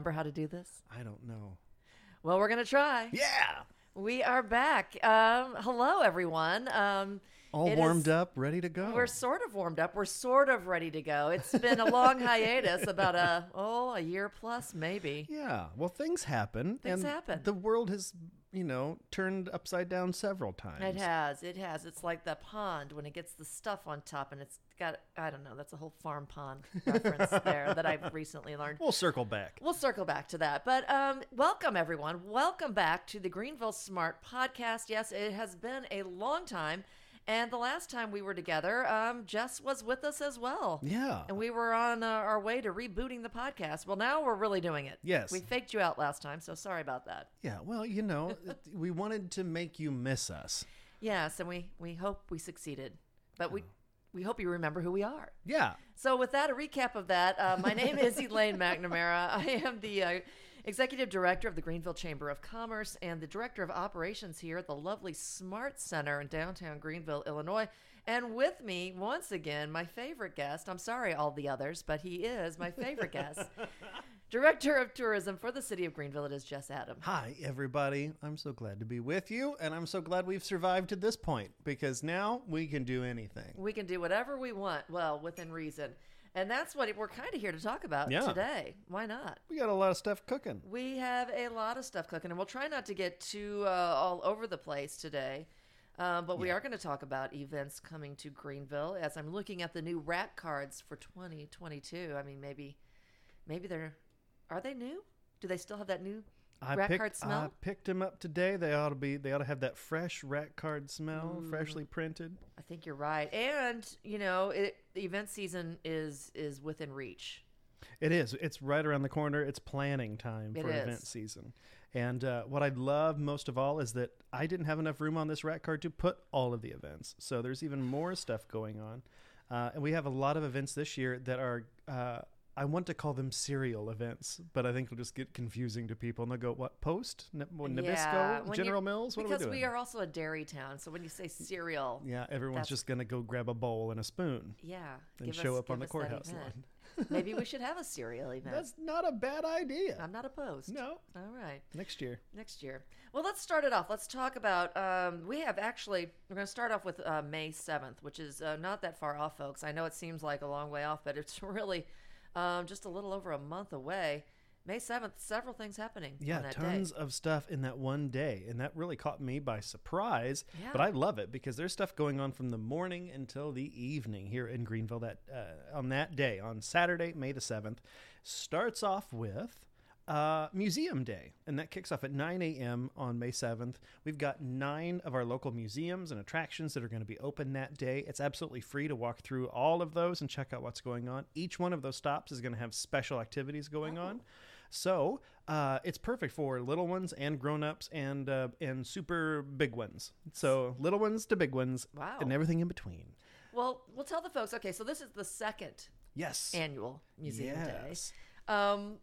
remember how to do this? I don't know. Well, we're going to try. Yeah. We are back. Um, hello, everyone. Um, All warmed is- up, ready to go. We're sort of warmed up. We're sort of ready to go. It's been a long hiatus, about a oh a year plus maybe. yeah. Well, things happen. Things and happen. The world has, you know, turned upside down several times. It has. It has. It's like the pond when it gets the stuff on top and it's got I don't know. That's a whole farm pond reference there that I've recently learned. We'll circle back. We'll circle back to that. But um, welcome, everyone. Welcome back to the Greenville Smart Podcast. Yes, it has been a long time. And the last time we were together, um, Jess was with us as well. Yeah. And we were on uh, our way to rebooting the podcast. Well, now we're really doing it. Yes. We faked you out last time, so sorry about that. Yeah. Well, you know, we wanted to make you miss us. Yes, and we, we hope we succeeded. But we, we hope you remember who we are. Yeah. So, with that, a recap of that. Uh, my name is Elaine McNamara. I am the uh, executive director of the Greenville Chamber of Commerce and the director of operations here at the lovely Smart Center in downtown Greenville, Illinois. And with me, once again, my favorite guest. I'm sorry, all the others, but he is my favorite guest. Director of Tourism for the City of Greenville. It is Jess Adam. Hi, everybody. I'm so glad to be with you, and I'm so glad we've survived to this point because now we can do anything. We can do whatever we want, well, within reason. And that's what we're kind of here to talk about Yeah. today. Why not? We got a lot of stuff cooking. We have a lot of stuff cooking, and we'll try not to get too uh, all over the place today. Um, but we Yeah. are going to talk about events coming to Greenville as I'm looking at the new rack cards for 2022. I mean, maybe, maybe they're, are they new? Do they still have that new I rack picked, card smell? I picked them up today. They ought to be. They ought to have that fresh rack card smell, freshly printed. I think you're right. And you know, it, the event season is is within reach. It is. It's right around the corner. It's planning time for event season. And uh, what I love most of all is that I didn't have enough room on this rack card to put all of the events. So there's even more stuff going on. Uh, and we have a lot of events this year that are, uh, I want to call them serial events, but I think it'll just get confusing to people. And they'll go, what, Post? N- Nabisco? Yeah, General Mills? What because are we doing? Because we are also a dairy town. So when you say cereal, yeah, everyone's just going to go grab a bowl and a spoon yeah, and show us- up on the give us that courthouse lawn. Maybe we should have a cereal event. That's not a bad idea. I'm not opposed. no, All right. next year. Next year. Well, let's start it off. Let's talk about. Um, we have actually. We're going to start off with uh, May seventh, which is uh, not that far off, folks. I know it seems like a long way off, but it's really um, just a little over a month away. May seventh. Several things happening. Yeah, on that tons Day. of stuff in that one day, and that really caught me by surprise. Yeah. But I love it because there's stuff going on from the morning until the evening here in Greenville. That uh, on that day, on Saturday, May the seventh, starts off with. Uh, Museum Day, and that kicks off at 9 a.m. on May 7th. We've got nine of our local museums and attractions that are going to be open that day. It's absolutely free to walk through all of those and check out what's going on. Each one of those stops is going to have special activities going on. So uh, it's perfect for little ones and grown-ups and uh, and super big ones. So little ones to big ones Wow. and everything in between. Well, we'll tell the folks. Okay, so this is the second Yes. annual Museum Yes. Day. Um,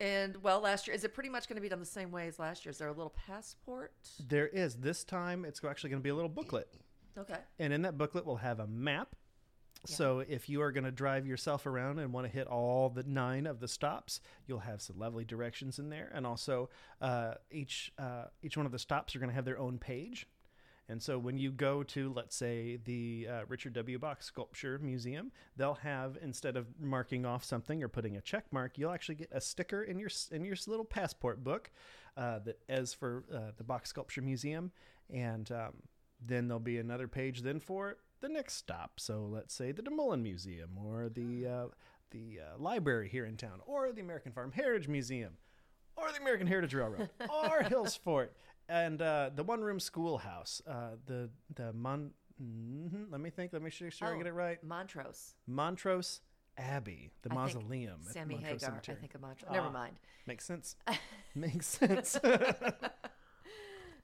and well, last year is it pretty much going to be done the same way as last year? Is there a little passport? There is this time. It's actually going to be a little booklet. Okay. And in that booklet, we'll have a map. So if you are going to drive yourself around and want to hit all the nine of the stops, you'll have some lovely directions in there. And also, uh, each uh, each one of the stops are going to have their own page. And so when you go to, let's say, the uh, Richard W. Bock Sculpture Museum, they'll have instead of marking off something or putting a check mark, you'll actually get a sticker in your in your little passport book uh, that as for uh, the Bock Sculpture Museum, and um, then there'll be another page then for the next stop. So let's say the DeMoulin Museum or the uh, the uh, library here in town, or the American Farm Heritage Museum, or the American Heritage Railroad, or Hills Fort, and uh, the one room schoolhouse, uh, the the Mon. mhm, let me think. Let me make sure I Oh. get it right. Montrose. Montrose Abbey, the I mausoleum. Sammy Montrose Hagar. Cemetery. I think of Montrose. Never Ah. mind. Makes sense. Makes sense.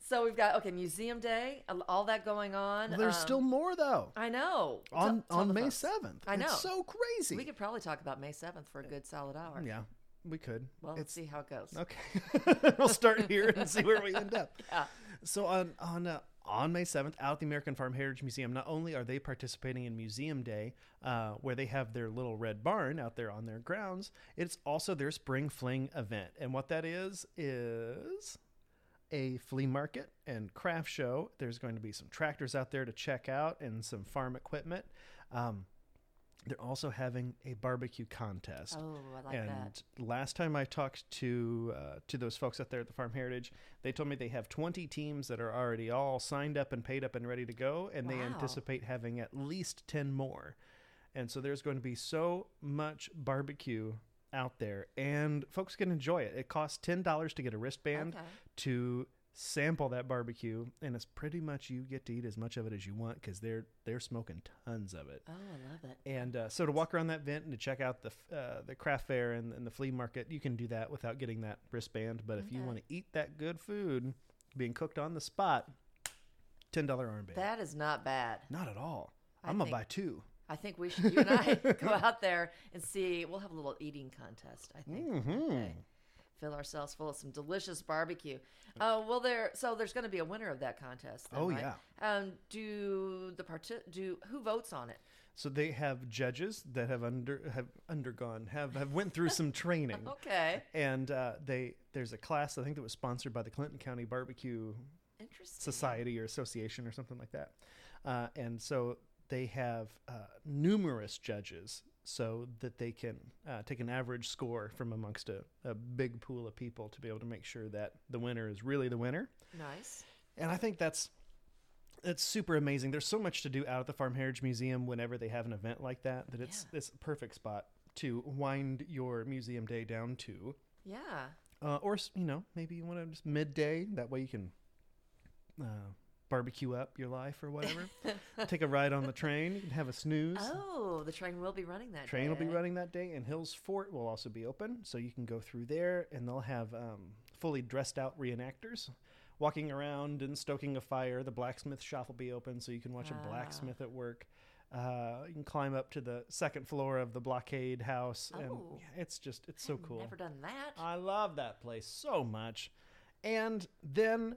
So we've got okay, Museum Day, all- that going on. There's Um, still more though. I know. On Tell- tell on May seventh. I know. It's so crazy. We could probably talk about May seventh for a good solid hour. yeah, we could. Well, let's see how it goes. okay. we'll start here and see where we end up. Yeah. So on on uh, on May 7th out at the American Farm Heritage Museum. Not only are they participating in Museum Day, uh, where they have their little red barn out there on their grounds, it's also their Spring Fling event. And what that is, is a flea market and craft show. There's going to be some tractors out there to check out and some farm equipment. Um, they're also having a barbecue contest. Oh, I like and that. last time I talked to uh, to those folks out there at the Farm Heritage, they told me they have 20 teams that are already all signed up and paid up and ready to go, and they anticipate having at least 10 more. And so there's going to be so much barbecue out there, and folks can enjoy it. It costs $10 to get a wristband Okay. to sample that barbecue, and it's pretty much you get to eat as much of it as you want because they're they're smoking tons of it. Oh, I love it. And uh, so to walk around that vent and to check out the uh, the craft fair and, and the flea market, you can do that without getting that wristband. But if you want to eat that good food being cooked on the spot, ten dollar armband. That is not bad. Not at all. I I'm gonna buy two. I think we should, you and I, go out there and see. We'll have a little eating contest. I think. Mm-hmm. Okay. Fill ourselves full of some delicious barbecue. Oh well, there. So there's going to be a winner of that contest. then, Oh, right? yeah. Um, do the part do who votes on it? So they have judges that have under have undergone have have went through some training. Okay. And uh, they there's a class I think that was sponsored by the Clinton County Barbecue society or association or something like that. Uh, and so they have uh, numerous judges so that they can uh, take an average score from amongst a, a big pool of people to be able to make sure that the winner is really the winner. Nice. And I think that's it's super amazing. There's so much to do out at the Farm Heritage Museum whenever they have an event like that that it's Yeah. it's a perfect spot to wind your museum day down to. Yeah. Uh, or you know, maybe you want to just midday. That way you can uh, barbecue up your life or whatever. Take a ride on the train. You can have a snooze. Oh, the train will be running that. Train will be day. running that day, and Hills Fort will also be open, so you can go through there, and they'll have um, fully dressed out reenactors walking around and stoking a fire. The blacksmith shop will be open, so you can watch a blacksmith at work. Uh, you can climb up to the second floor of the blockade house, and Oh. yeah, it's just it's so I've cool. Never done that. I love that place so much. And then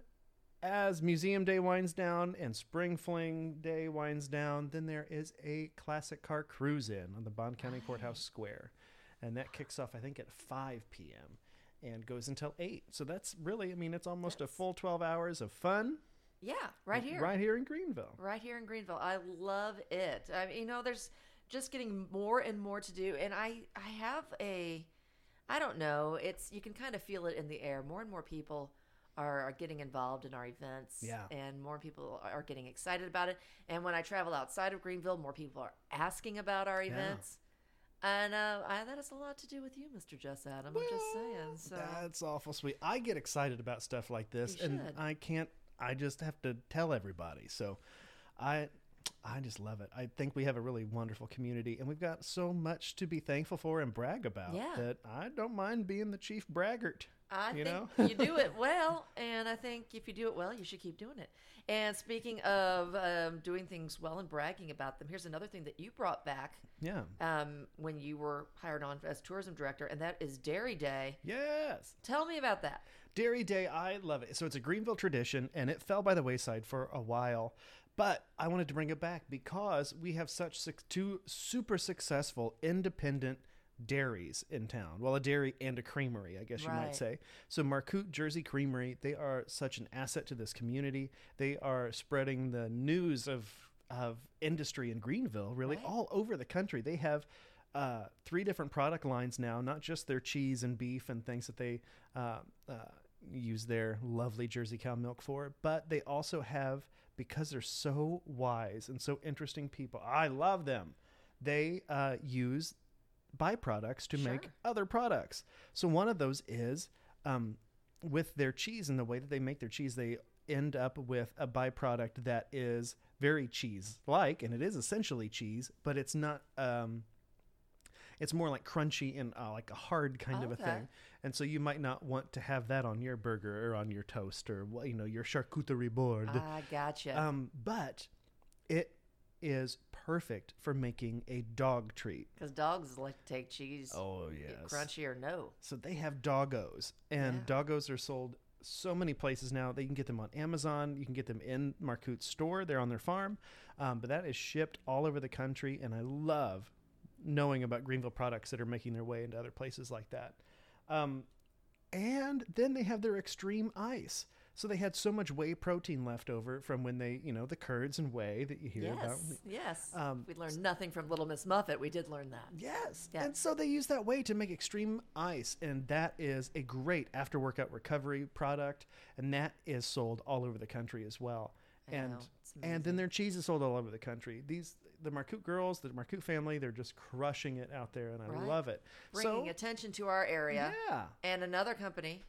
as Museum Day winds down and Spring Fling Day winds down, then there is a classic car cruise in on the Bond County Courthouse Square. And that kicks off, I think, at 5 p.m. and goes until 8. So that's really, I mean, it's almost a full 12 hours of fun. yeah, right here. Right here in Greenville. right here in Greenville. I love it. I mean, you know, there's just getting more and more to do, and I I have a, I don't know. It's you can kind of feel it in the air. More and more people are, are getting involved in our events, Yeah. and more people are getting excited about it. And when I travel outside of Greenville, more people are asking about our events. And uh, I, that has a lot to do with you, Mr. Jess Adam. I'm just saying. So That's awful sweet. I get excited about stuff like this, and. I can't. I just have to tell everybody. So, I, I just love it. I think we have a really wonderful community, and we've got so much to be thankful for and brag about. Yeah. That I don't mind being the chief braggart. I you think know? you do it well, and I think if you do it well, you should keep doing it. And speaking of um, doing things well and bragging about them, here's another thing that you brought back Yeah. um, when you were hired on as tourism director, and that is Dairy Day. Yes. Tell me about that. Dairy Day, I love it. So it's a Greenville tradition, and it fell by the wayside for a while. But I wanted to bring it back because we have such suc two super successful independent dairies in town. Well, a dairy and a creamery, I guess you might say. So Marcoot Jersey Creamery, they are such an asset to this community. They are spreading the news of of industry in Greenville, really Right. all over the country. They have uh, three different product lines now, not just their cheese and beef and things that they uh, uh, use their lovely Jersey cow milk for, but they also have, because they're so wise and so interesting people, I love them. They uh, use byproducts to make other products. So one of those is um, with their cheese and the way that they make their cheese, they end up with a byproduct that is very cheese like, and it is essentially cheese, but it's not. Um, it's more like crunchy and uh, like a hard kind of a thing, and so you might not want to have that on your burger or on your toast or you know your charcuterie board. I gotcha. Um, but it is perfect for making a dog treat. Because dogs like to take cheese, Oh yes, crunchy or no. So they have doggos, and Yeah. doggos are sold so many places now. They can get them on Amazon. You can get them in Marcoot's store. They're on their farm, um, but that is shipped all over the country. And I love knowing about Greenville products that are making their way into other places like that. Um, and then they have their extreme ice. So they had so much whey protein left over from when they, you know, the curds and whey that you hear about. Yes, yes. Um, we learned nothing from Little Miss Muffet. We did learn that. Yes. Yeah. And so they use that whey to make extreme ice. And that is a great after workout recovery product. And that is sold all over the country as well. I and and then their cheese is sold all over the country. These the Marcoot girls, the Marcoot family, they're just crushing it out there, and I Right. love it. Bringing so attention to our area. yeah. And another company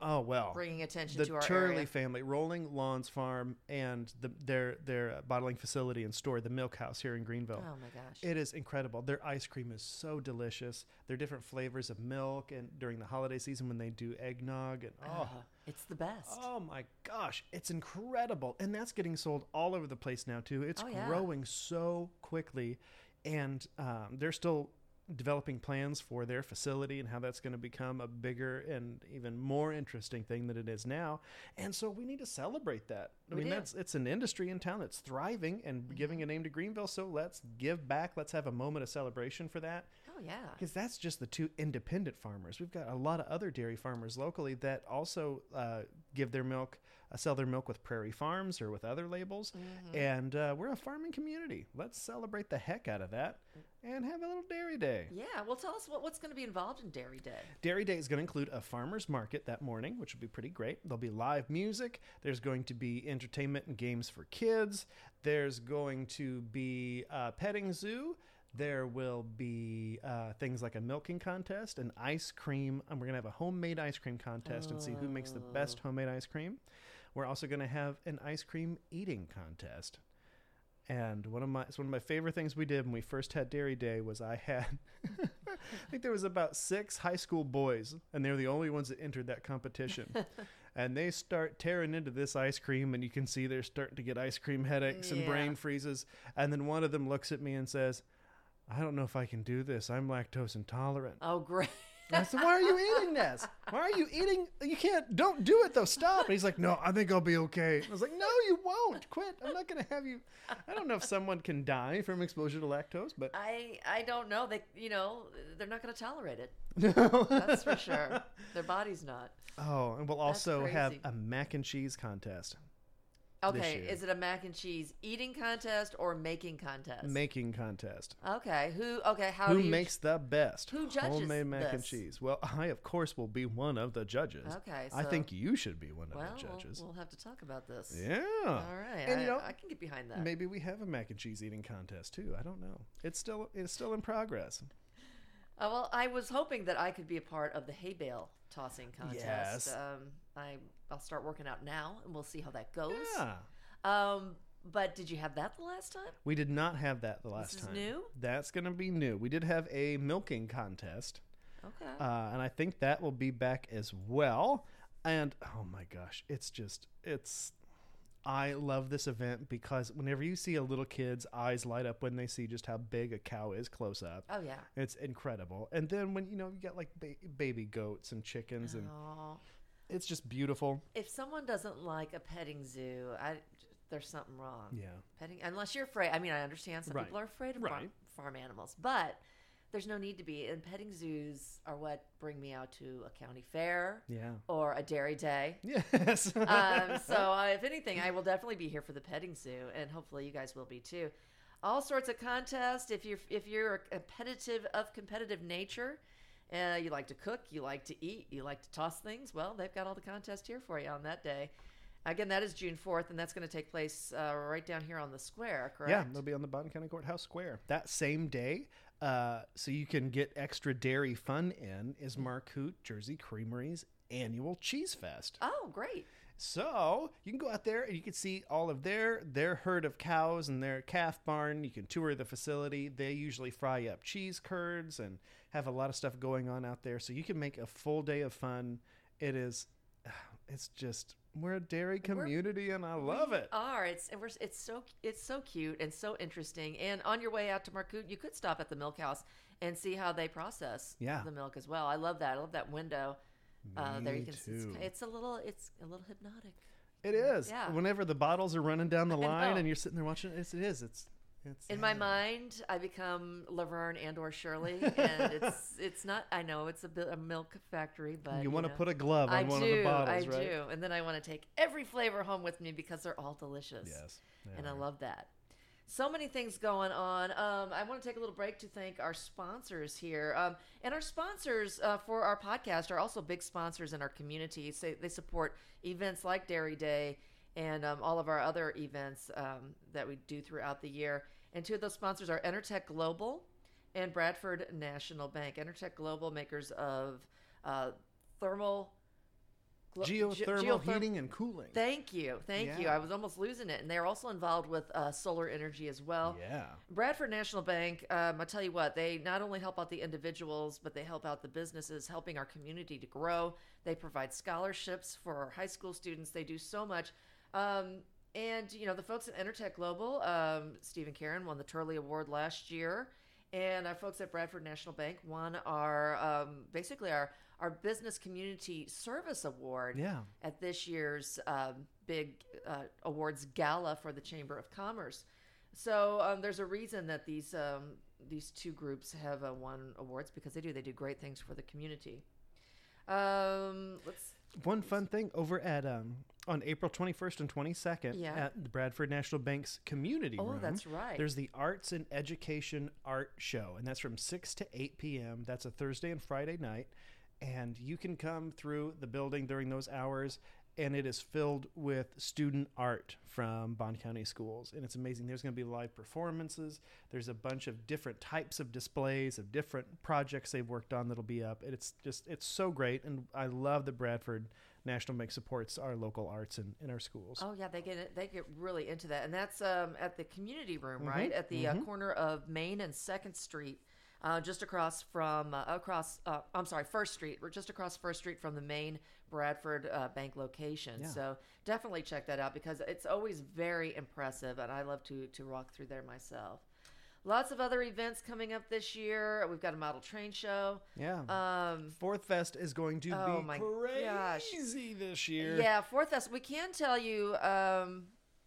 Oh well. bringing attention the to our Turley area. family, Rolling Lawns Farm, and the, their their bottling facility and store, the Milk House here in Greenville. Oh my gosh. It is incredible. Their ice cream is so delicious. Their different flavors of milk, and during the holiday season when they do eggnog, and oh, Uh, it's the best. oh my gosh, it's incredible. And that's getting sold all over the place now too. It's Oh, yeah. growing so quickly, and um, they're still developing plans for their facility and how that's going to become a bigger and even more interesting thing than it is now. And so we need to celebrate that. I We mean, do. that's it's an industry in town that's thriving and giving a name to Greenville. So let's give back. Let's have a moment of celebration for that oh yeah. because that's just the two independent farmers. We've got a lot of other dairy farmers locally that also uh, give their milk, sell their milk with Prairie Farms or with other labels. Mm-hmm. And uh, we're a farming community. Let's celebrate the heck out of that and have a little dairy day. Yeah. Well, tell us what, what's going to be involved in Dairy Day. Dairy Day is going to include a farmer's market that morning, which will be pretty great. There'll be live music. There's going to be entertainment and games for kids. There's going to be a petting zoo. There will be uh, things like a milking contest, an ice cream, and we're going to have a homemade ice cream contest and see who makes the best homemade ice cream. We're also going to have an ice cream eating contest. And one of my it's one of my favorite things we did when we first had Dairy Day was I had I think there was about six high school boys, and they're the only ones that entered that competition. and they start tearing into this ice cream, and you can see they're starting to get ice cream headaches and brain freezes. And then one of them looks at me and says, "I don't know if I can do this. I'm lactose intolerant." Oh, great. And I said, "Why are you eating this? Why are you eating? You can't. Don't do it though. Stop." And he's like, "No, I think I'll be okay." I was like, "No, you won't. Quit. I'm not gonna have you." I don't know if someone can die from exposure to lactose, but I I don't know. They you know they're not going to tolerate it. no. That's for sure. Their body's not. Oh, and we'll also have a mac and cheese contest, Okay, is it a mac and cheese eating contest or making contest? making contest. okay, who? Okay, how Who do you? makes the best who judges homemade mac and cheese? Well, I of course will be one of the judges. Okay, so, I think you should be one of the judges. we'll have to talk about this. yeah. All right, And I, you know, I can get behind that. maybe we have a mac and cheese eating contest too. I don't know. It's still it's still in progress. Uh, well, I was hoping that I could be a part of the hay bale tossing contest. Yes. Um, I I'll start working out now, and we'll see how that goes. Yeah. Um, but did you have that the last time? We did not have that the last is time. new? That's going to be new. We did have a milking contest. Okay. uh, and I think that will be back as well. And oh my gosh, it's just it's. I love this event because whenever you see a little kid's eyes light up when they see just how big a cow is close up, oh yeah. it's incredible. And then when you know you got like ba- baby goats and chickens, and Oh, it's just beautiful. if someone doesn't like a petting zoo, I there's something wrong. Yeah, Petting, unless you're afraid. I mean, I understand some Right. people are afraid of farm, farm animals, but there's no need to be. And petting zoos are what bring me out to a county fair yeah, or a dairy day. yes. um, so uh, if anything, I will definitely be here for the petting zoo, and hopefully you guys will be too. All sorts of contests. If you're if you're a competitive of competitive nature, uh, you like to cook, you like to eat, you like to toss things. Well, they've got all the contests here for you on that day. Again, that is June fourth, and that's going to take place uh, right down here on the square. Correct? Yeah, they'll be on the Bond County Courthouse Square that same day. Uh, so you can get extra dairy fun in is Marcoot Jersey Creamery's annual Cheese Fest. Oh, great. So you can go out there and you can see all of their their herd of cows and their calf barn. You can tour the facility. They usually fry up cheese curds and have a lot of stuff going on out there. So you can make a full day of fun. It is, it's just we're a dairy community and I love We it. Are it's and we're, it's so it's so cute and so interesting. And on your way out to Marcoot, you could stop at the milk house and see how they process Yeah. the milk as well. I love that. I love that window uh, there you can see it's, it's a little it's a little hypnotic. It is. Yeah. Whenever the bottles are running down the line and you're sitting there watching it, it's, it is. It's it's In my mind, I become Laverne and or Shirley, and it's it's not. I know it's a, bit, a milk factory, but You want to put a glove on I one do, of the bottles, I right? do, and then I want to take every flavor home with me because they're all delicious. Yes. and they I love that. So many things going on. Um, I want to take a little break to thank our sponsors here. Um, and our sponsors uh, for our podcast are also big sponsors in our community. So they support events like Dairy Day and um, all of our other events um, that we do throughout the year. And two of those sponsors are Enertech Global and Bradford National Bank. Enertech Global, makers of uh, thermal. glo- ge- geothermal geotherm- heating and cooling. Thank you, thank you. I was almost losing it, and they're also involved with uh, solar energy as well. yeah. Bradford National Bank, um, I tell you what, they not only help out the individuals, but they help out the businesses, helping our community to grow. They provide scholarships for our high school students. They do so much. Um, and, you know, the folks at Enertech Global, um, Stephen Karen won the Turley Award last year. And our folks at Bradford National Bank won our, um, basically, our, our Business Community Service Award Yeah. at this year's um, big uh, awards gala for the Chamber of Commerce. So um, there's a reason that these um, these two groups have uh, won awards because they do they do great things for the community. Um, let's One fun thing over at um on April 21st and 22nd Yeah. at the Bradford National Bank's community oh room. that's right. There's the Arts and Education Art Show, and that's from 6 to 8 p.m. That's a Thursday and Friday night. And you can come through the building during those hours, and it is filled with student art from Bond County schools. And it's amazing. There's going to be live performances, there's a bunch of different types of displays of different projects they've worked on that'll be up. And it's just, it's so great. And I love the Bradford National Bank supports our local arts in, in our schools. Oh yeah, they get. They get really into that, and that's um, at the community room, Mm-hmm. right at the uh, corner of Main and Second Street, uh, just across from uh, across. Uh, I'm sorry, First Street. We're just across First Street from the main Bradford uh, Bank location. Yeah. So definitely check that out because it's always very impressive, and I love to to walk through there myself. Lots of other events coming up this year. We've got a model train show. Yeah. Um, Fourth Fest is going to Oh be my gosh. crazy this year. Yeah, Fourth Fest. We can tell you. Um,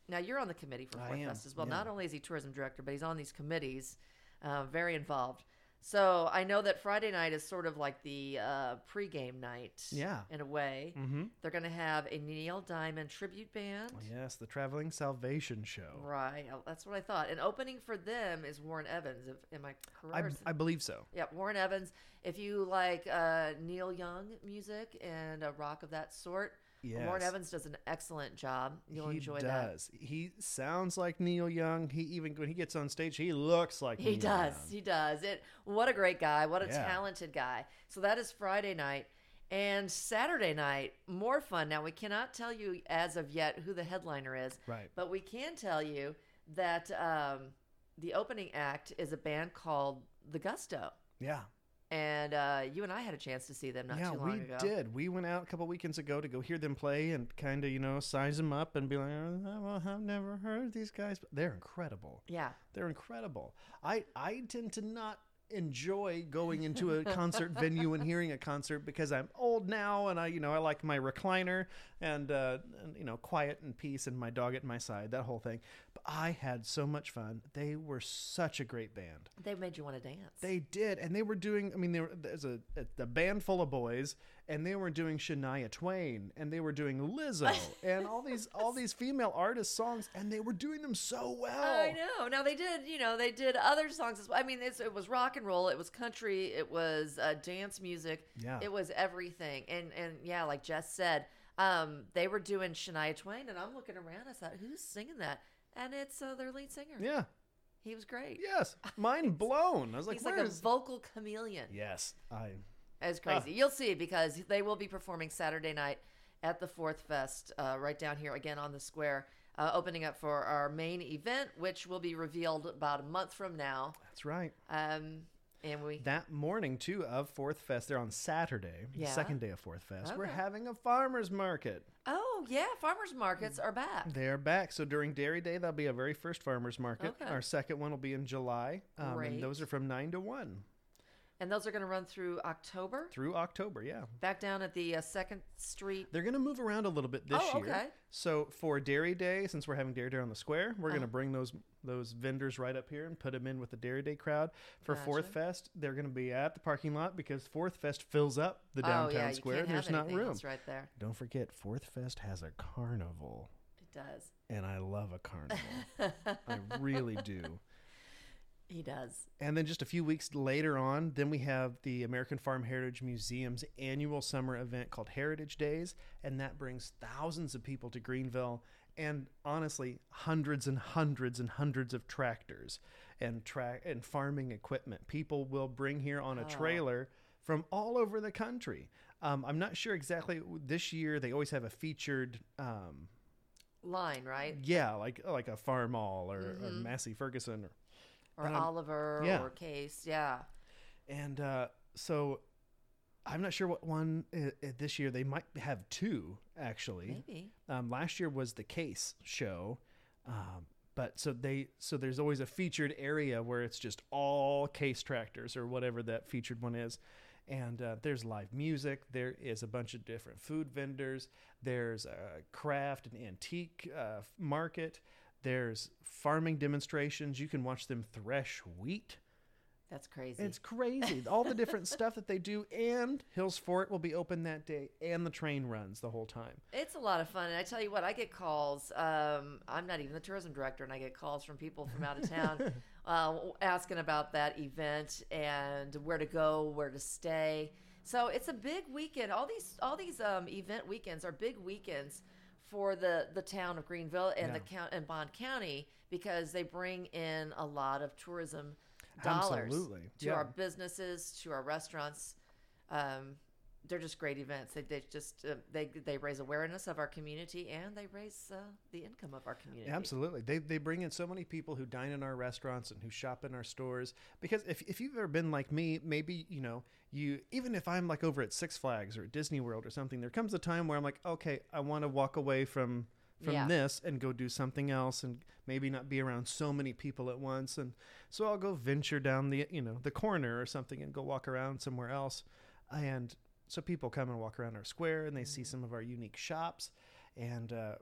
now you're on the committee for Fourth Fest as well. yeah. Not only is he tourism director, but he's on these committees, uh, very involved. So I know that Friday night is sort of like the uh, pregame night. Yeah. In a way, Mm-hmm. they're going to have a Neil Diamond tribute band. Yes, the Traveling Salvation Show. Right. Oh, That's what I thought. And opening for them is Warren Evans. If, am I I, correct? I believe so. Yeah, Warren Evans. If you like uh, Neil Young music and a rock of that sort, Warren Evans does an excellent job. You'll he enjoy that. He does. He sounds like Neil Young. He even when he gets on stage, he looks like He Neil does. Young. He does. It. What a great guy. What a Yeah. talented guy. So that is Friday night. And Saturday night, more fun. Now, we cannot tell you as of yet who the headliner is, Right. but we can tell you that um, the opening act is a band called The Gusto. Yeah. And uh, you and I had a chance to see them not yeah, too long we ago. did. We went out a couple weekends ago to go hear them play and kind of, you know, size them up and be like, oh, well, I've never heard these guys. But they're incredible. Yeah. They're incredible. I I tend to not enjoy going into a concert venue and hearing a concert because I'm old now and I you know I like my recliner and, uh, and you know quiet and peace and my dog at my side that whole thing. But I had so much fun. They were such a great band. They made you want to dance. They did, and they were doing. I mean, there there's a, band full of boys, and they were doing Shania Twain, and they were doing Lizzo, and all these all these female artist songs, and they were doing them so well. I know. Now they did, you know, they did other songs as well. I mean, it's, it was rock and roll, it was country, it was uh, dance music, Yeah. it was everything. And and yeah, like Jess said, um, they were doing Shania Twain, and I'm looking around. I thought, who's singing that? And it's uh, their lead singer. Yeah. He was great. Yes. Mind blown. I was like, He's like a where's? vocal chameleon. yes. I. It's crazy. You'll see because they will be performing Saturday night at the Fourth Fest, uh, right down here again on the square, uh, opening up for our main event, which will be revealed about a month from now. That's right. Um, and we That morning too of Fourth Fest, they're on Saturday, the Yeah. second day of Fourth Fest. We're having a farmers market. oh yeah, farmers markets are back. They're back. So during Dairy Day, that'll be a very first farmers market. Okay. Our second one will be in July. Um, and those are from nine to one. And those are going to run through October. through October. Yeah. Back down at the uh, Second Street. They're going to move around a little bit this Oh, year. okay. So for Dairy Day, since we're having Dairy Day on the square, we're going to Uh-huh. bring those those vendors right up here and put them in with the Dairy Day crowd. For Fourth Fest, they're going to be at the parking lot because Fourth Fest fills up the downtown oh yeah, you square. can't There's have not room. else right there. Don't forget, Fourth Fest has a carnival, It does. and I love a carnival. I really do. He does. And then just a few weeks later on, then we have the American Farm Heritage Museum's annual summer event called Heritage Days, and that brings thousands of people to Greenville and honestly hundreds and hundreds and hundreds of tractors and track and farming equipment. People will bring here on a Oh. trailer from all over the country. Um, I'm not sure exactly this year. They always have a featured um, Line right, yeah, like like a Farmall or, or Mhm. Massey Ferguson or or Oliver, yeah. or Case. Yeah. And uh, so I'm not sure what one uh, uh, this year. They might have two actually. Maybe. Um, last year was the case show, um, but so they so there's always a featured area where it's just all case tractors or whatever that featured one is. And uh, there's live music. There is a bunch of different food vendors. There's a craft and antique uh, market. There's farming demonstrations. You can watch them thresh wheat. That's crazy. It's crazy. All the different stuff that they do, and Hills Fort will be open that day, and the train runs the whole time. It's a lot of fun, and I tell you what, I get calls. Um, I'm not even the tourism director, and I get calls from people from out of town uh, asking about that event and where to go, where to stay. So it's a big weekend. All these all these um, event weekends are big weekends for the the town of Greenville and the count and Bond County because they bring in a lot of tourism dollars Absolutely. to Yeah. our businesses, to our restaurants. Um, they're just great events. They, they just uh, they they raise awareness of our community and they raise uh, the income of our community. Absolutely. They, they bring in so many people who dine in our restaurants and who shop in our stores. Because if, if you've ever been like me, maybe, you know, you, even if I'm like over at Six Flags or Disney World or something, there comes a time where I'm like, okay, I want to walk away from, from Yeah. this and go do something else and maybe not be around so many people at once. And so I'll go venture down the, you know, the corner or something and go walk around somewhere else. And so people come and walk around our square and they see some of our unique shops and, uh,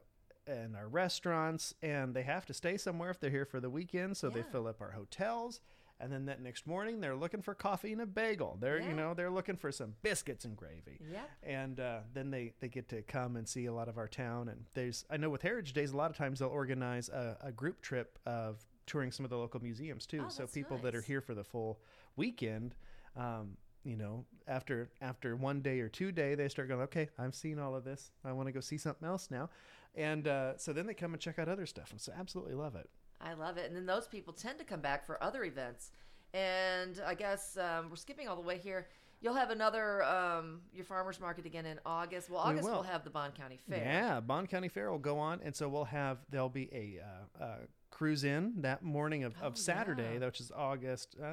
and our restaurants and they have to stay somewhere if they're here for the weekend so they fill up our hotels. And then that next morning they're looking for coffee and a bagel. They're Yeah. you know they're looking for some biscuits and gravy. Yep. and uh, then they, they get to come and see a lot of our town and there's i know with heritage days a lot of times they'll organize a, a group trip of touring some of the local museums too. Oh, so people that are here for the full weekend um, you know after after one day or two day they start going okay i've seen all of this i want to go see something else now and uh, so then they come and check out other stuff and so absolutely love it I love it. And then those people tend to come back for other events. And I guess um, we're skipping all the way here. You'll have another um, your farmers market again in August. Well, We August will. will have the Bond County Fair. Yeah, Bond County Fair will go on, and so we'll have there'll be a uh, uh, cruise in that morning of, Oh, of Saturday, yeah. which is August uh,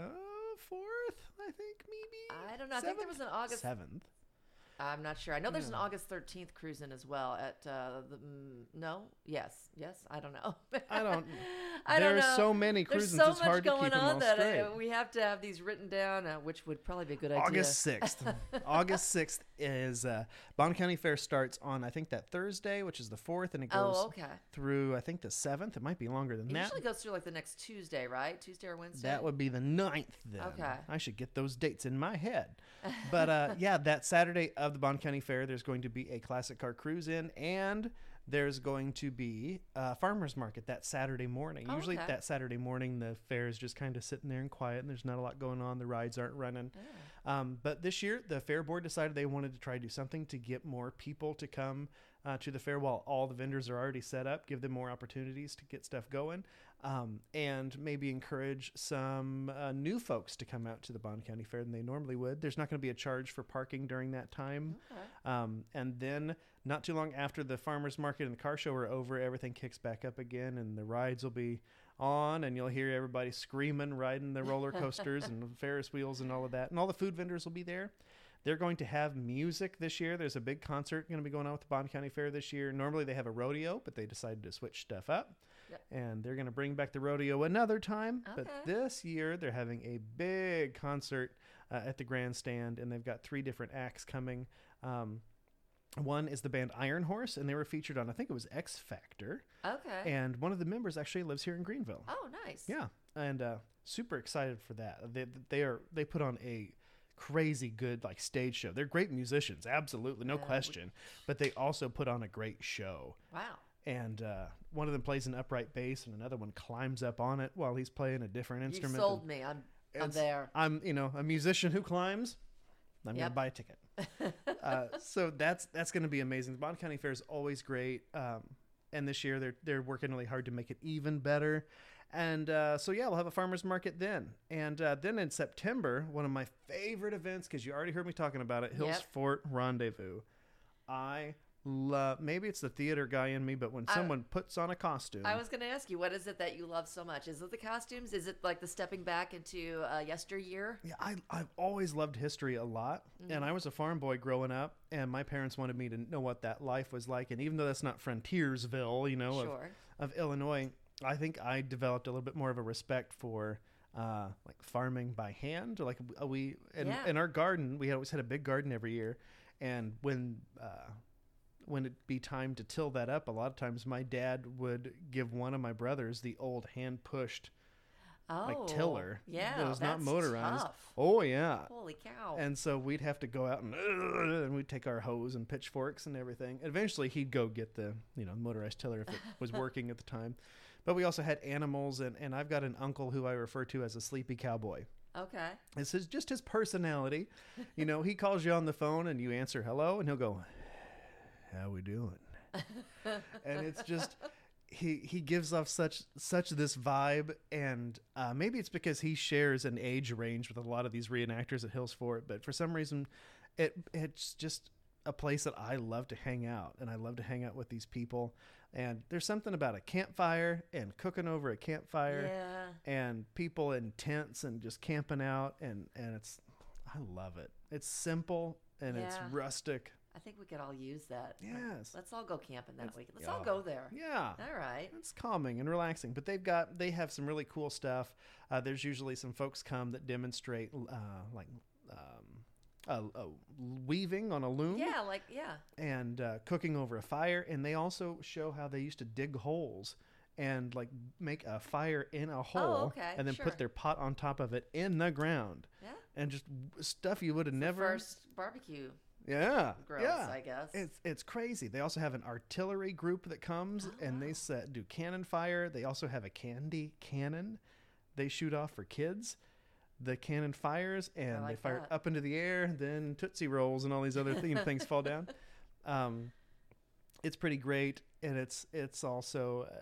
fourth, I think. I don't know. I think there was an August. seventh. I'm not sure. I know there's an August 13th cruise in as well at uh, the mm, no, yes, yes. I don't know. I don't. I don't There's know. so many There's cruises. so it's much hard to going keep them on all that straight. uh, we have to have these written down, uh, which would probably be a good idea. August sixth. August sixth is uh, Bond County Fair starts on I think that Thursday, which is the fourth, and it goes Oh, okay. through I think the seventh. It might be longer than It that. usually goes through like the next Tuesday, right? Tuesday or Wednesday. That would be the ninth then. Okay. I should get those dates in my head. But uh, yeah, that Saturday of the Bond County Fair, there's going to be a classic car cruise in, and there's going to be a farmer's market that Saturday morning. Oh, Usually okay. that Saturday morning, the fair is just kind of sitting there and quiet, and there's not a lot going on. The rides aren't running. Yeah. Um, but this year, the fair board decided they wanted to try to do something to get more people to come uh, to the fair while all the vendors are already set up, give them more opportunities to get stuff going, um, and maybe encourage some uh, new folks to come out to the Bond County Fair than they normally would. There's not going to be a charge for parking during that time. Okay. Um, and then not too long after the farmers market and the car show are over, everything kicks back up again, and the rides will be on, and you'll hear everybody screaming, riding the roller coasters and Ferris wheels and all of that, and all the food vendors will be there. They're going to have music this year. There's a big concert going to be going on with the Bond County Fair this year. Normally they have a rodeo, but they decided to switch stuff up. Yep. And they're going to bring back the rodeo another time. But this year they're having a big concert uh, at the grandstand, and they've got three different acts coming. Um, one is the band Iron Horse, and they were featured on I think it was X Factor, Okay. and one of the members actually lives here in Greenville. oh, nice. Yeah, and uh, super excited for that. They they are they put on a crazy good like stage show. They're great musicians, absolutely no Yeah, we- question, but they also put on a great show. Wow. And uh, one of them plays an upright bass, and another one climbs up on it while he's playing a different instrument. You sold and me. I'm, I'm there. I'm you know a musician who climbs. I'm gonna buy a ticket. uh, so that's that's gonna be amazing. The Bond County Fair is always great, um, and this year they're they're working really hard to make it even better. And uh, so yeah, we'll have a farmers market then, and uh, then in September, one of my favorite events because you already heard me talking about it, Hills Yep. Fort Rendezvous. I love. Maybe it's the theater guy in me, but when I- someone puts on a costume, I was going to ask you, what is it that you love so much? Is it the costumes? Is it like the stepping back into uh, yesteryear? Yeah, I, I've always loved history a lot. Mm-hmm. And I was a farm boy growing up, and my parents wanted me to know what that life was like. And even though that's not Frontiersville, you know, Sure. of, of Illinois, I think I developed a little bit more of a respect for uh, like farming by hand. Like we, in, Yeah. in our garden, we always had a big garden every year. And when, uh, when it'd be time to till that up, a lot of times my dad would give one of my brothers the old hand pushed Oh, like tiller Yeah, that was not motorized. tough. Oh yeah, Holy cow! and so we'd have to go out and and we'd take our hose and pitchforks and everything. Eventually, he'd go get the you know motorized tiller if it was working at the time. But we also had animals, and and I've got an uncle who I refer to as a sleepy cowboy. okay. It's his, just his personality. You know, he calls you on the phone and you answer hello, and he'll go, "How we doing?" and it's just he he gives off such such this vibe, and uh, maybe it's because he shares an age range with a lot of these reenactors at Hills Fort, but for some reason, it it's just a place that I love to hang out, and I love to hang out with these people. And there's something about a campfire and cooking over a campfire Yeah. and people in tents and just camping out and and it's I love it. It's simple and it's rustic. I think we could all use that. Yes. Let's all go camping that week. Let's all go there. Yeah. All right. It's calming and relaxing, but they've got they have some really cool stuff. Uh, there's usually some folks come that demonstrate uh, like um, a, a weaving on a loom Yeah, like yeah. and uh, cooking over a fire, and they also show how they used to dig holes and like make a fire in a hole, Oh, okay, and then sure. put their pot on top of it in the ground, Yeah. and just stuff you would have never. first barbecue yeah, grills, yeah. I guess. It's it's crazy. They also have an artillery group that comes Oh, and they set do cannon fire. They also have a candy cannon they shoot off for kids. The cannon fires and they fire that. up into the air. Then tootsie rolls and all these other thing, things fall down. Um, it's pretty great, and it's it's also uh,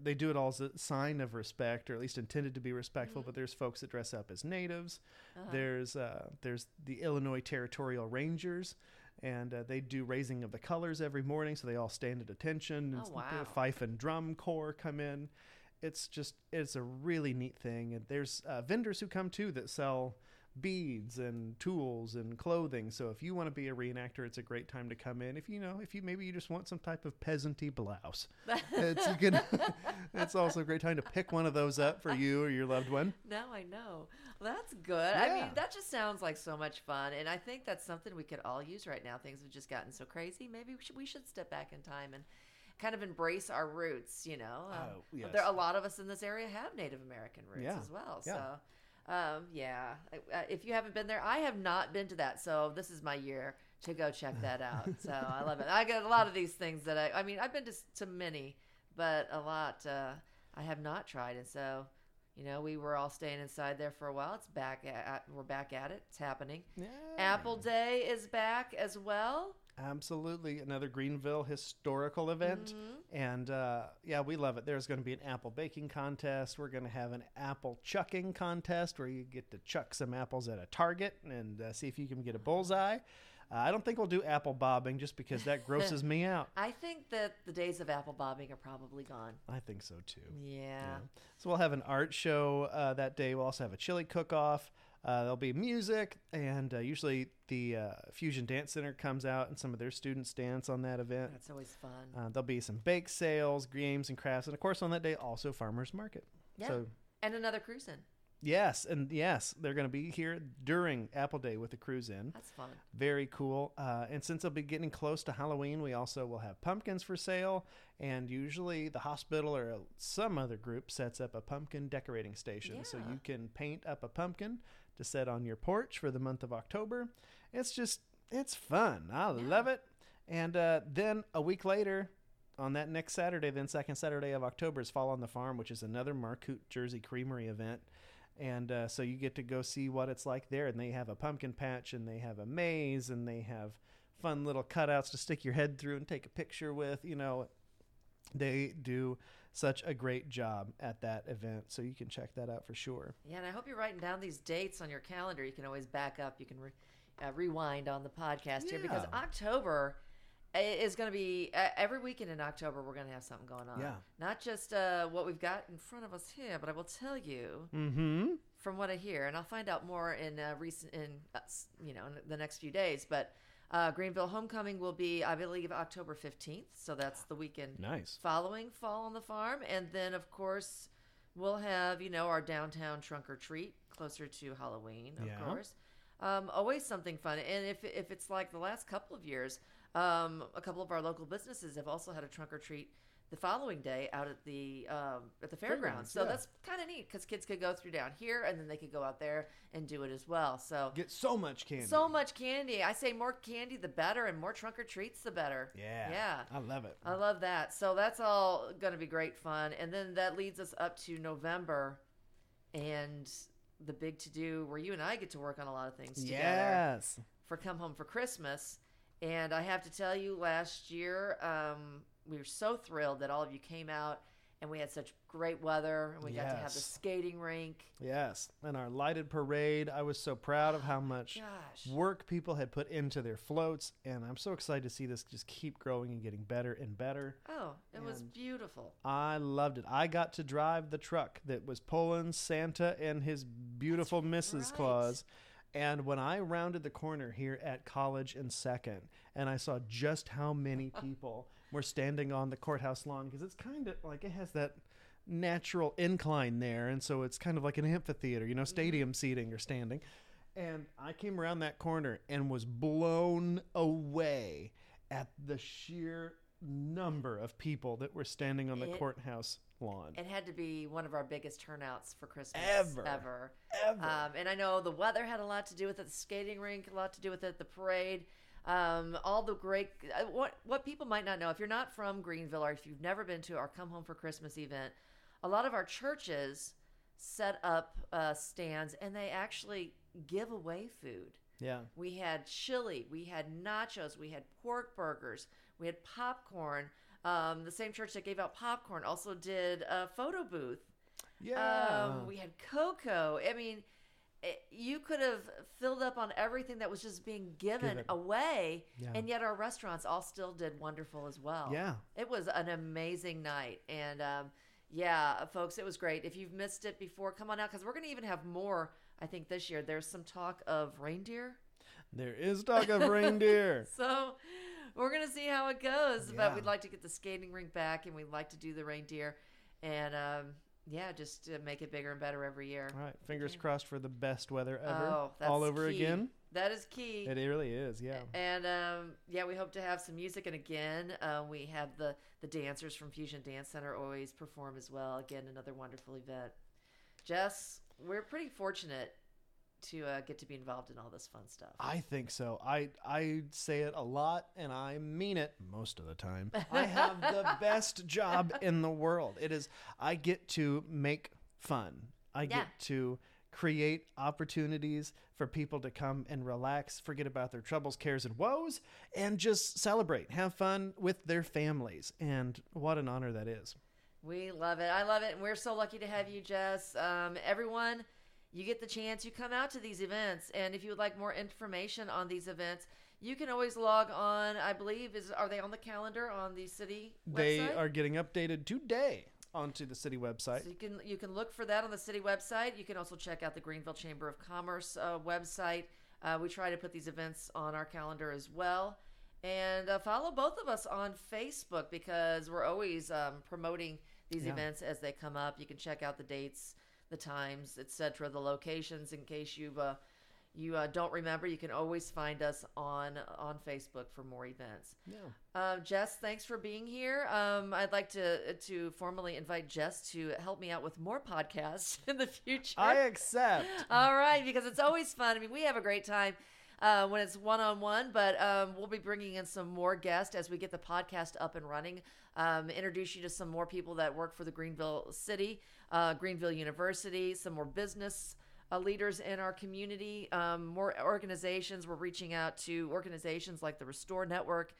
they do it all as a sign of respect, or at least intended to be respectful. But there's folks that dress up as natives. Uh-huh. There's uh, there's the Illinois Territorial Rangers, and uh, they do raising of the colors every morning, so they all stand at attention. Oh, and wow. The fife and drum corps come in. It's just it's a really neat thing, and there's uh, vendors who come too that sell beads and tools and clothing. So if you want to be a reenactor, it's a great time to come in. If you know, if you maybe you just want some type of peasanty blouse, it's can. it's also a great time to pick one of those up for you or your loved one. Now I know. Well, that's good. I mean, that just sounds like so much fun, and I think that's something we could all use right now. Things have just gotten so crazy. Maybe we should, we should step back in time and kind of embrace our roots. You know, um, Oh, yes. there a lot of us in this area have Native American roots Yeah. as well. Yeah. So. Um, yeah, uh, if you haven't been there, I have not been to that, so this is my year to go check that out. So I love it. I got a lot of these things that I, I mean, I've been to, to many, but a lot uh, I have not tried, and so you know, we were all staying inside there for a while. It's back at, we're back at it. It's happening. Yeah. Apple Day is back as well. Absolutely, another Greenville historical event, Mm-hmm. and uh, yeah, we love it. There's going to be an apple baking contest. We're going to have an apple chucking contest where you get to chuck some apples at a target and uh, see if you can get a bullseye. Uh, I don't think we'll do apple bobbing just because that grosses me out. I think that the days of apple bobbing are probably gone. I think so too. Yeah. So we'll have an art show uh, that day. We'll also have a chili cook-off. Uh, there'll be music, and uh, usually the uh, Fusion Dance Center comes out, and some of their students dance on that event. That's always fun. Uh, there'll be some bake sales, games, and crafts, and of course on that day also farmers market. Yeah. So and another cruising. Yes, and yes, they're going to be here during Apple Day with the cruise in. That's fun. Very cool. Uh, and since they'll be getting close to Halloween, we also will have pumpkins for sale. And usually the hospital or some other group sets up a pumpkin decorating station. So you can paint up a pumpkin to set on your porch for the month of October. It's just, it's fun. I love it. And uh, then a week later, on that next Saturday, then second Saturday of October is Fall on the Farm, which is another Marcoot Jersey Creamery event. And uh, so you get to go see what it's like there. And they have a pumpkin patch and they have a maze and they have fun little cutouts to stick your head through and take a picture with. You know, they do such a great job at that event. So you can check that out for sure. Yeah, and I hope you're writing down these dates on your calendar. You can always back up. You can re- uh, rewind on the podcast here because October is going to be uh, every weekend in October. We're going to have something going on. Yeah. not just uh, what we've got in front of us here, but I will tell you Mm hmm. from what I hear, and I'll find out more in uh, recent in uh, you know in the next few days. But uh, Greenville Homecoming will be, I believe, October fifteenth. So that's the weekend Nice. following Fall on the Farm, and then of course we'll have you know our downtown trunk or treat closer to Halloween, of Yeah. course. Um, always something fun, and if if it's like the last couple of years, um, a couple of our local businesses have also had a trunk or treat the following day out at the um, at the fairgrounds. So yeah. that's kind of neat because kids could go through down here, and then they could go out there and do it as well. So Get so much candy. so much candy. I say more candy the better, and more trunk or treats the better. Yeah. yeah. I love it. I love that. So that's all going to be great fun. And then that leads us up to November and the big to do where you and I get to work on a lot of things together yes. for Come Home for Christmas. And I have to tell you, last year, um, we were so thrilled that all of you came out and we had such great weather and we got to have the skating rink. Yes. And our lighted parade, I was so proud of how much Gosh. work people had put into their floats. And I'm so excited to see this just keep growing and getting better and better. Oh, it was beautiful. I loved it. I got to drive the truck that was pulling Santa and his beautiful Mrs. right. Claus. And when I rounded the corner here at College and Second, and I saw just how many people were standing on the courthouse lawn, because it's kind of like it has that natural incline there. And so it's kind of like an amphitheater, you know, stadium seating or standing. And I came around that corner and was blown away at the sheer number of people that were standing on the It- courthouse lawn. It had to be one of our biggest turnouts for Christmas Ever. Ever. Ever. Um, and I know the weather had a lot to do with it. The skating rink, a lot to do with it. The parade, um, all the great. Uh, what what people might not know if you're not from Greenville or if you've never been to our Come Home for Christmas event, a lot of our churches set up uh, stands and they actually give away food. yeah. We had chili, we had nachos, we had pork burgers, we had popcorn. Um, the same church that gave out popcorn also did a photo booth. Yeah. Um, we had cocoa. I mean, it, you could have filled up on everything that was just being given Given. away, Yeah. and yet our restaurants all still did wonderful as well. yeah. It was an amazing night. And um, yeah, folks, it was great. If you've missed it before, come on out because we're going to even have more, I think, this year. There's some talk of reindeer. There is talk of reindeer. So we're going to see how it goes. Yeah. But we'd like to get the skating rink back and we'd like to do the reindeer. And um, yeah, just to make it bigger and better every year. All right. Fingers crossed for the best weather ever. Oh, that's all over key. again. That is key. It really is. Yeah. And um, yeah, we hope to have some music. And again, uh, we have the the dancers from Fusion Dance Center always perform as well. Again, another wonderful event. Jess, we're pretty fortunate to uh, get to be involved in all this fun stuff. I think so. I I say it a lot and I mean it most of the time. I have the best job in the world. It is I get to make fun. I Yeah. get to create opportunities for people to come and relax, forget about their troubles, cares and woes and just celebrate, have fun with their families. And what an honor that is. We love it. I love it. And we're so lucky to have you, Jess. Um, everyone, you get the chance. You come out to these events. And if you would like more information on these events, you can always log on. I believe is are they on the calendar on the city They website? are getting updated today onto the city website. So you can you can look for that on the city website. You can also check out the Greenville Chamber of Commerce uh, website. Uh, we try to put these events on our calendar as well, and uh, follow both of us on Facebook because we're always um, promoting these Yeah. events as they come up. You can check out the dates, the times, etc., the locations. In case you uh, you uh, don't remember, you can always find us on on Facebook for more events. Yeah. Um, Jess, thanks for being here. Um, I'd like to to formally invite Jess to help me out with more podcasts in the future. I accept. All right, because it's always fun. I mean, we have a great time uh, when it's one on one, but um, we'll be bringing in some more guests as we get the podcast up and running. Um, introduce you to some more people that work for the Greenville City, uh, Greenville University, some more business uh, leaders in our community, um, more organizations. We're reaching out to organizations like the Restore Network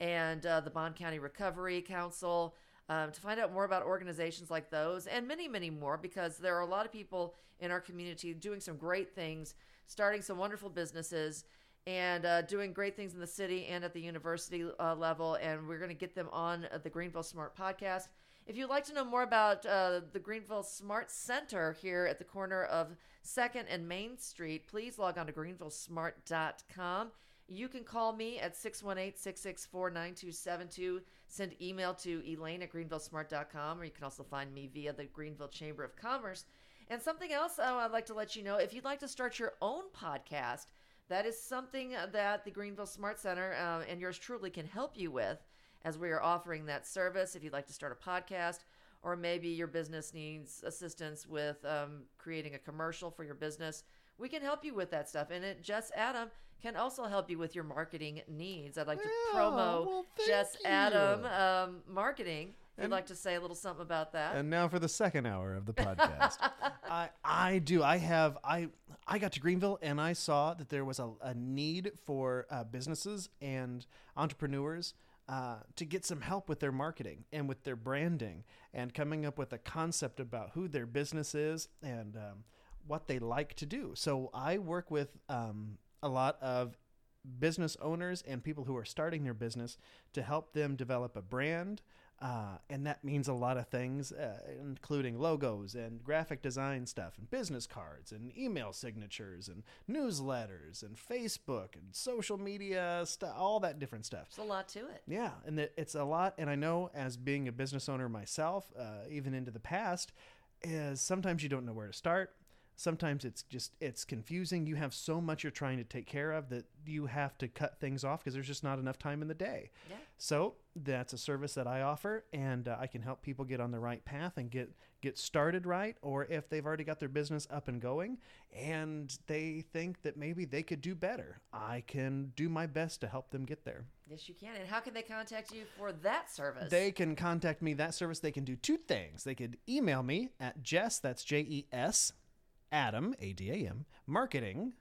and uh, the Bond County Recovery Council um, to find out more about organizations like those and many, many more because there are a lot of people in our community doing some great things, starting some wonderful businesses. And uh, doing great things in the city and at the university uh, level. And we're going to get them on the Greenville Smart podcast. If you'd like to know more about uh, the Greenville Smart Center here at the corner of 2nd and Main Street, please log on to greenvillesmart.com. You can call me at 618 664 9272. Send email to elaine at greenvillesmart.com, or you can also find me via the Greenville Chamber of Commerce. And something else uh, I'd like to let you know if you'd like to start your own podcast, that is something that the Greenville Smart Center uh, and yours truly can help you with as we are offering that service. If you'd like to start a podcast, or maybe your business needs assistance with um, creating a commercial for your business, we can help you with that stuff. And it, Jess Adam can also help you with your marketing needs. I'd like to Yeah, promo well, Jess you. Adam um, marketing. If you'd like to say a little something about that. And now for the second hour of the podcast. I I do. I have I I got to Greenville and I saw that there was a, a need for uh, businesses and entrepreneurs uh, to get some help with their marketing and with their branding and coming up with a concept about who their business is and um, what they like to do. So I work with um, a lot of business owners and people who are starting their business to help them develop a brand. Uh, and that means a lot of things, uh, including logos and graphic design stuff, and business cards, and email signatures, and newsletters, and Facebook, and social media stuff, all that different stuff. It's a lot to it. Yeah, and it's a lot. And I know as being a business owner myself, uh, even into the past, is sometimes you don't know where to start. Sometimes it's just it's confusing. You have so much you're trying to take care of that you have to cut things off because there's just not enough time in the day. Yeah. So that's a service that I offer, and uh, I can help people get on the right path and get get started right. Or if they've already got their business up and going, and they think that maybe they could do better, I can do my best to help them get there. Yes, you can. And how can they contact you for that service? They can contact me that service. They can do two things. They could email me at Jess, that's J Adam, A D A M, marketing.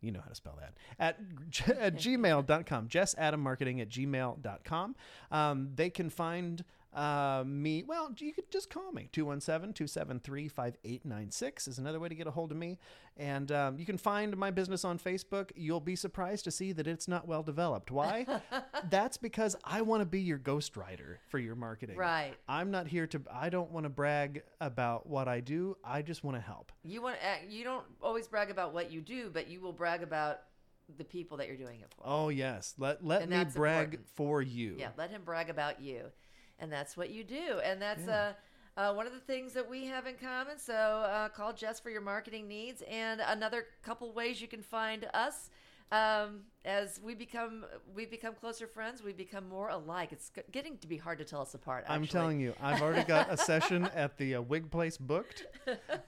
You know how to spell that. At, at gmail.com. Jess Adam Marketing at gmail.com. Um, they can find uh, me. Well, you could just call me. 217 273 5896 is another way to get a hold of me. And um, you can find my business on Facebook. You'll be surprised to see that it's not well developed. Why? That's because I want to be your ghostwriter for your marketing. Right. I'm not here to, I don't want to brag about what I do. I just want to help. You want uh, you don't always brag about what you do, but you will brag about the people that you're doing it for. Oh, yes. Let, let And me brag important. for you. Yeah, let him brag about you, and that's what you do, and that's Yeah. uh, uh, one of the things that we have in common. So uh, call Jess for your marketing needs, and another couple ways you can find us. Um, as we become we become closer friends, we become more alike. It's getting to be hard to tell us apart. I'm telling you, I've already got a session at the uh, Wig Place booked.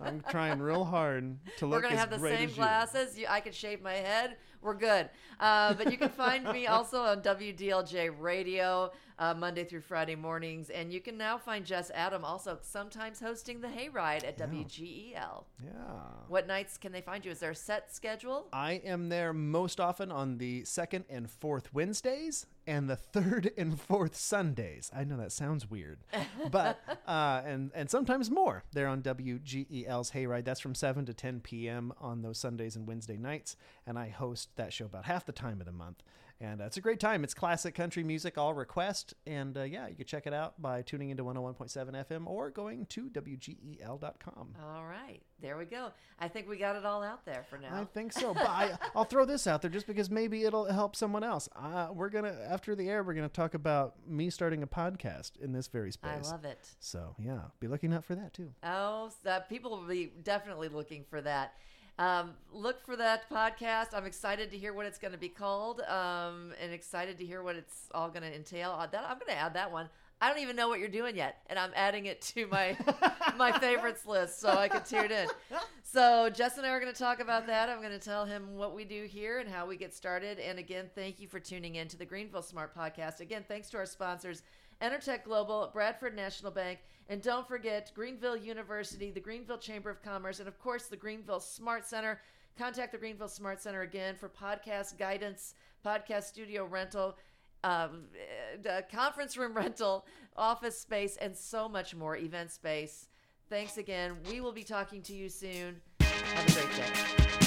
I'm trying real hard to look We're gonna as have the same as glasses. You, I can shave my head. We're good. Uh, but you can find me also on WDLJ Radio uh, Monday through Friday mornings, and you can now find Jess Adam also sometimes hosting the Hayride at WGEL. Yeah. What nights can they find you? Is there a set schedule? I am there most often on the second and fourth Wednesdays and the third and fourth Sundays. I know that sounds weird, but uh, and and sometimes more. They're on WGEL's Hayride. That's from seven to ten p.m. on those Sundays and Wednesday nights, and I host that show about half the time of the month. And uh, it's a great time. It's classic country music, all request. And uh, yeah, you can check it out by tuning into 101.7 FM or going to WGEL.com. All right, there we go. I think we got it all out there for now. I think so. But I, I'll throw this out there just because maybe it'll help someone else. Uh, we're going to, after the air, we're going to talk about me starting a podcast in this very space. I love it. So yeah, be looking out for that too. Oh, so people will be definitely looking for that. Um, look for that podcast. I'm excited to hear what it's going to be called, um, and excited to hear what it's all going to entail. Uh, that, I'm going to add that one. I don't even know what you're doing yet, and I'm adding it to my my favorites list so I can tune in. So Jess and I are going to talk about that. I'm going to tell him what we do here and how we get started. And again, thank you for tuning in to the Greenville Smart Podcast. Again, thanks to our sponsors. Entertech Global, Bradford National Bank, and don't forget Greenville University, the Greenville Chamber of Commerce, and of course the Greenville Smart Center. Contact the Greenville Smart Center again for podcast guidance, podcast studio rental, um, uh, conference room rental, office space, and so much more, event space. Thanks again. We will be talking to you soon. Have a great day.